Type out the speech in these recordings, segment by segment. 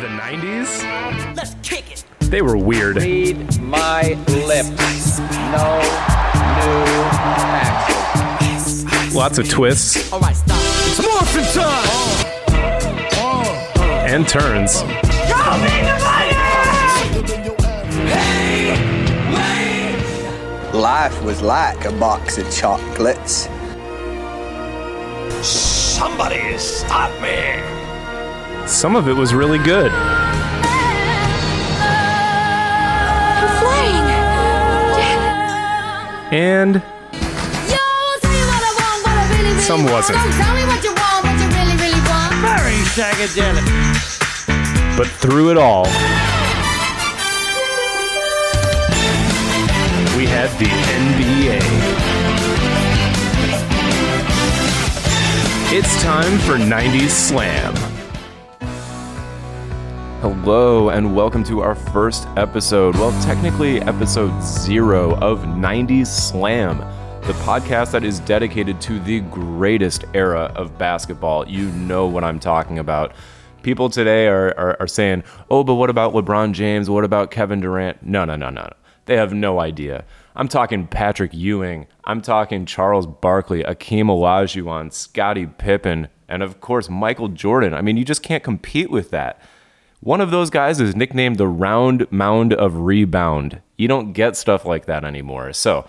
The 90s? Let's kick it. They were weird. Read my lips. No new taxes. Lots of twists All right, stop. It's morphin' time! and turns. Life was like a box of chocolates. Somebody stop me! Some of it was really good. flying. And I'll tell you what I want, what I really, really Some wasn't. Don't tell me what you want, what you really, really want. Very psychedelic. but through it all, we had the NBA. It's time for 90s Slam. Hello, and welcome to our first episode. Well, technically, episode zero of 90s Slam, the podcast that is dedicated to the greatest era of basketball. You know what I'm talking about. People today are, are, are saying, oh, but what about LeBron James? What about Kevin Durant? No, no, no, no. no. They have no idea. I'm talking Patrick Ewing. I'm talking Charles Barkley, Akeem Olajuwon, Scottie Pippen, and of course Michael Jordan. I mean, you just can't compete with that. One of those guys is nicknamed the round mound of rebound. You don't get stuff like that anymore. So,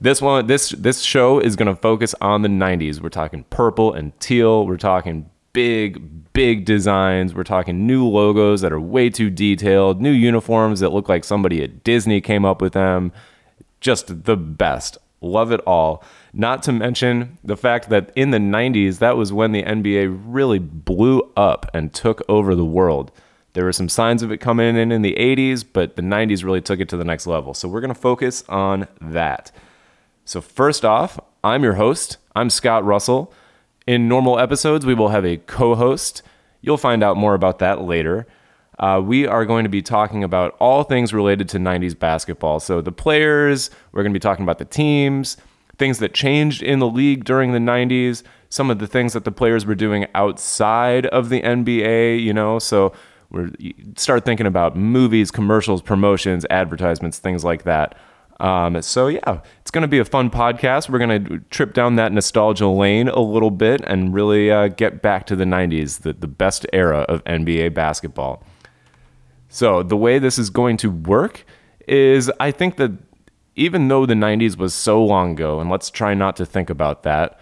this one this this show is going to focus on the 90s. We're talking purple and teal. We're talking big big designs. We're talking new logos that are way too detailed, new uniforms that look like somebody at Disney came up with them. Just the best. Love it all. Not to mention the fact that in the 90s, that was when the NBA really blew up and took over the world. There were some signs of it coming in in the 80s, but the 90s really took it to the next level. So we're going to focus on that. So, first off, I'm your host. I'm Scott Russell. In normal episodes, we will have a co host. You'll find out more about that later. Uh, we are going to be talking about all things related to 90s basketball. So, the players, we're going to be talking about the teams, things that changed in the league during the 90s, some of the things that the players were doing outside of the NBA, you know. So, we're start thinking about movies, commercials, promotions, advertisements, things like that. Um, so yeah, it's going to be a fun podcast. We're going to trip down that nostalgia lane a little bit and really uh, get back to the '90s, the, the best era of NBA basketball. So the way this is going to work is, I think that even though the '90s was so long ago, and let's try not to think about that,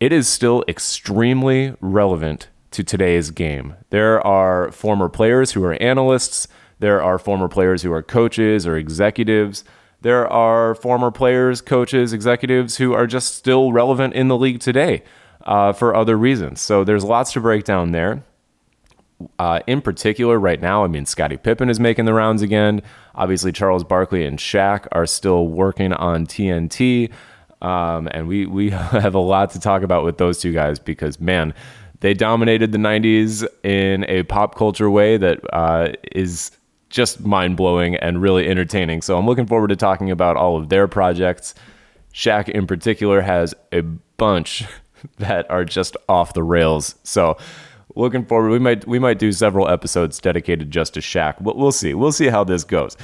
it is still extremely relevant to today's game. There are former players who are analysts, there are former players who are coaches or executives, there are former players, coaches, executives who are just still relevant in the league today uh, for other reasons. So there's lots to break down there. Uh, in particular, right now, I mean, Scottie Pippen is making the rounds again. Obviously, Charles Barkley and Shaq are still working on TNT. Um, and we, we have a lot to talk about with those two guys because, man, they dominated the 90s in a pop culture way that uh, is just mind blowing and really entertaining. So I'm looking forward to talking about all of their projects. Shaq, in particular, has a bunch that are just off the rails. So looking forward. We might we might do several episodes dedicated just to Shaq. We'll, we'll see. We'll see how this goes.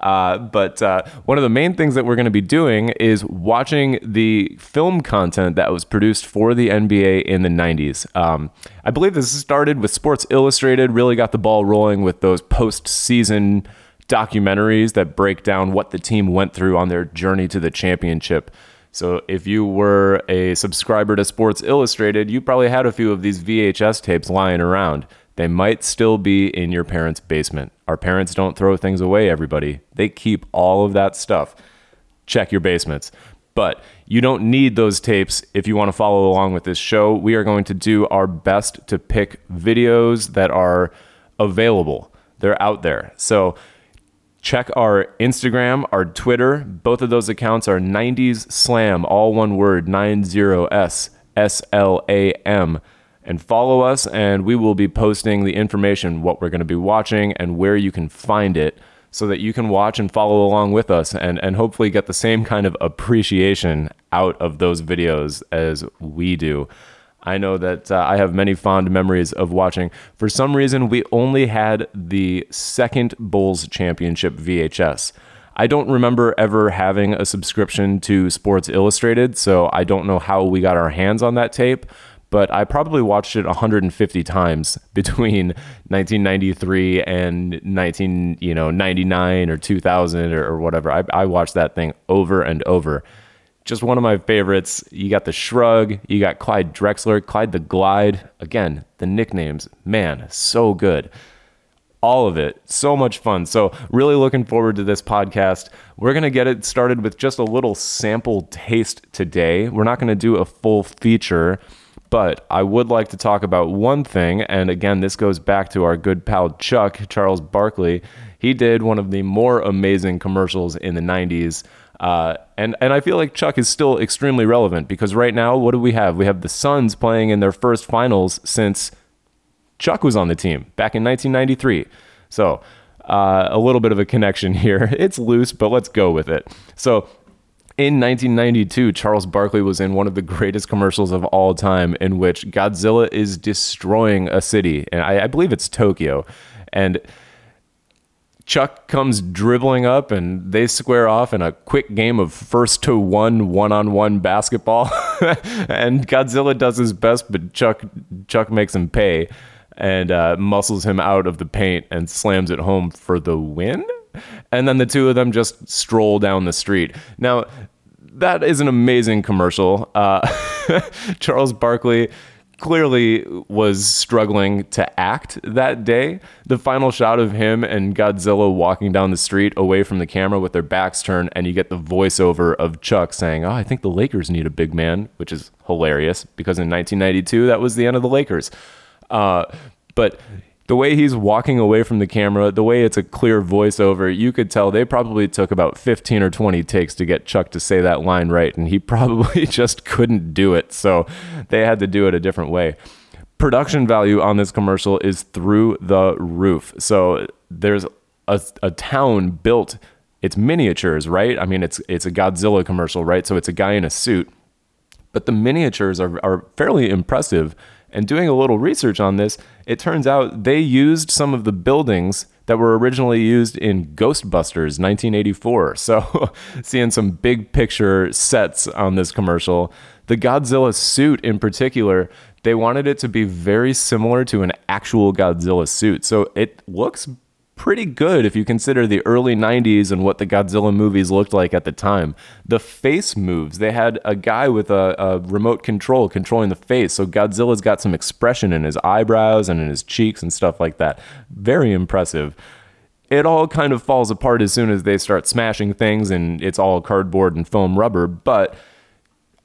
Uh, but uh, one of the main things that we're going to be doing is watching the film content that was produced for the NBA in the 90s. Um, I believe this started with Sports Illustrated, really got the ball rolling with those post-season documentaries that break down what the team went through on their journey to the championship. So if you were a subscriber to Sports Illustrated, you probably had a few of these VHS tapes lying around. They might still be in your parents' basement. Our parents don't throw things away, everybody. They keep all of that stuff. Check your basements. But you don't need those tapes if you want to follow along with this show. We are going to do our best to pick videos that are available. They're out there. So check our Instagram, our Twitter. Both of those accounts are 90s Slam, all one word, 90S S L A M. And follow us, and we will be posting the information, what we're going to be watching, and where you can find it, so that you can watch and follow along with us and, and hopefully get the same kind of appreciation out of those videos as we do. I know that uh, I have many fond memories of watching. For some reason, we only had the second Bulls championship VHS. I don't remember ever having a subscription to Sports Illustrated, so I don't know how we got our hands on that tape, but I probably watched it 150 times between 1993 and 19, you know, 99 or 2000 or, or whatever. I, I watched that thing over and over just one of my favorites. You got the Shrug, you got Clyde Drexler, Clyde the Glide. Again, the nicknames, man, so good. All of it, so much fun. So, really looking forward to this podcast. We're going to get it started with just a little sample taste today. We're not going to do a full feature, but I would like to talk about one thing. And again, this goes back to our good pal Chuck, Charles Barkley. He did one of the more amazing commercials in the 90s. Uh, and and I feel like Chuck is still extremely relevant because right now, what do we have? We have the Suns playing in their first finals since Chuck was on the team back in 1993. So uh, a little bit of a connection here. It's loose, but let's go with it. So. In 1992, Charles Barkley was in one of the greatest commercials of all time, in which Godzilla is destroying a city, and I, I believe it's Tokyo. And Chuck comes dribbling up and they square off in a quick game of first to one one on one basketball. and Godzilla does his best, but Chuck Chuck makes him pay and uh, muscles him out of the paint and slams it home for the win. And then the two of them just stroll down the street. Now, that is an amazing commercial. Uh, Charles Barkley clearly was struggling to act that day. The final shot of him and Godzilla walking down the street away from the camera with their backs turned, and you get the voiceover of Chuck saying, Oh, I think the Lakers need a big man, which is hilarious because in 1992, that was the end of the Lakers. Uh, but the way he's walking away from the camera, the way it's a clear voiceover, you could tell they probably took about 15 or 20 takes to get Chuck to say that line right, and he probably just couldn't do it. So they had to do it a different way. Production value on this commercial is through the roof. So there's a, a town built, it's miniatures, right? I mean, it's it's a Godzilla commercial, right? So it's a guy in a suit, but the miniatures are, are fairly impressive and doing a little research on this, it turns out they used some of the buildings that were originally used in Ghostbusters 1984. So, seeing some big picture sets on this commercial. The Godzilla suit in particular, they wanted it to be very similar to an actual Godzilla suit. So, it looks pretty good if you consider the early 90s and what the Godzilla movies looked like at the time. The face moves, they had a guy with a, a, remote control controlling the face. So Godzilla's got some expression in his eyebrows and in his cheeks and stuff like that. Very impressive. It all kind of falls apart as soon as they start smashing things and it's all cardboard and foam rubber, but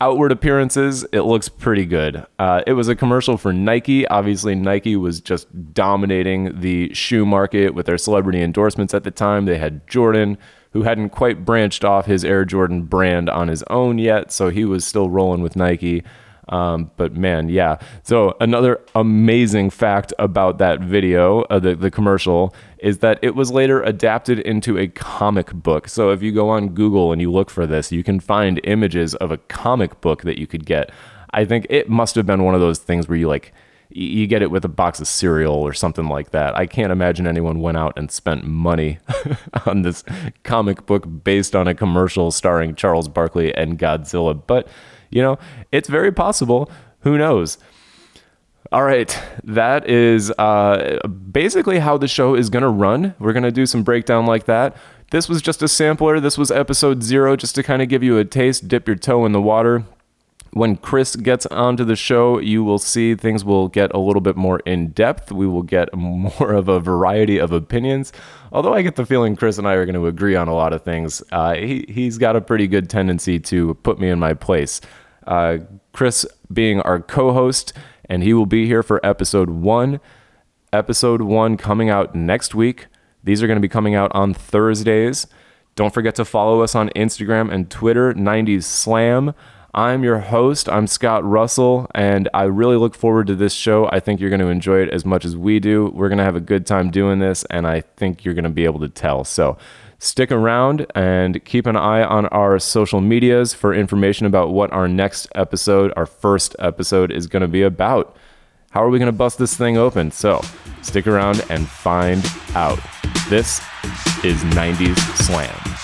outward appearances, it looks pretty good. Uh, it was a commercial for Nike. Obviously, Nike was just dominating the shoe market with their celebrity endorsements at the time. They had Jordan, who hadn't quite branched off his Air Jordan brand on his own yet, so he was still rolling with Nike. Um, but man, yeah. So another amazing fact about that video, uh, the the commercial, is that it was later adapted into a comic book. So if you go on Google and you look for this, you can find images of a comic book that you could get. I think it must have been one of those things where you like you get it with a box of cereal or something like that. I can't imagine anyone went out and spent money on this comic book based on a commercial starring Charles Barkley and Godzilla, but you know, it's very possible. Who knows? All right, that is uh, basically how the show is going to run. We're going to do some breakdown like that. This was just a sampler. This was episode zero, just to kind of give you a taste, dip your toe in the water. When Chris gets onto the show, you will see things will get a little bit more in depth. We will get more of a variety of opinions. Although I get the feeling Chris and I are going to agree on a lot of things, uh, he, he's got a pretty good tendency to put me in my place. Uh, Chris being our co host, and he will be here for episode one. Episode one coming out next week. These are going to be coming out on Thursdays. Don't forget to follow us on Instagram and Twitter, 90s Slam. I'm your host. I'm Scott Russell, and I really look forward to this show. I think you're going to enjoy it as much as we do. We're going to have a good time doing this, and I think you're going to be able to tell. So Stick around and keep an eye on our social medias for information about what our next episode, our first episode, is going to be about. How are we going to bust this thing open? So stick around and find out. This is 90s Slam.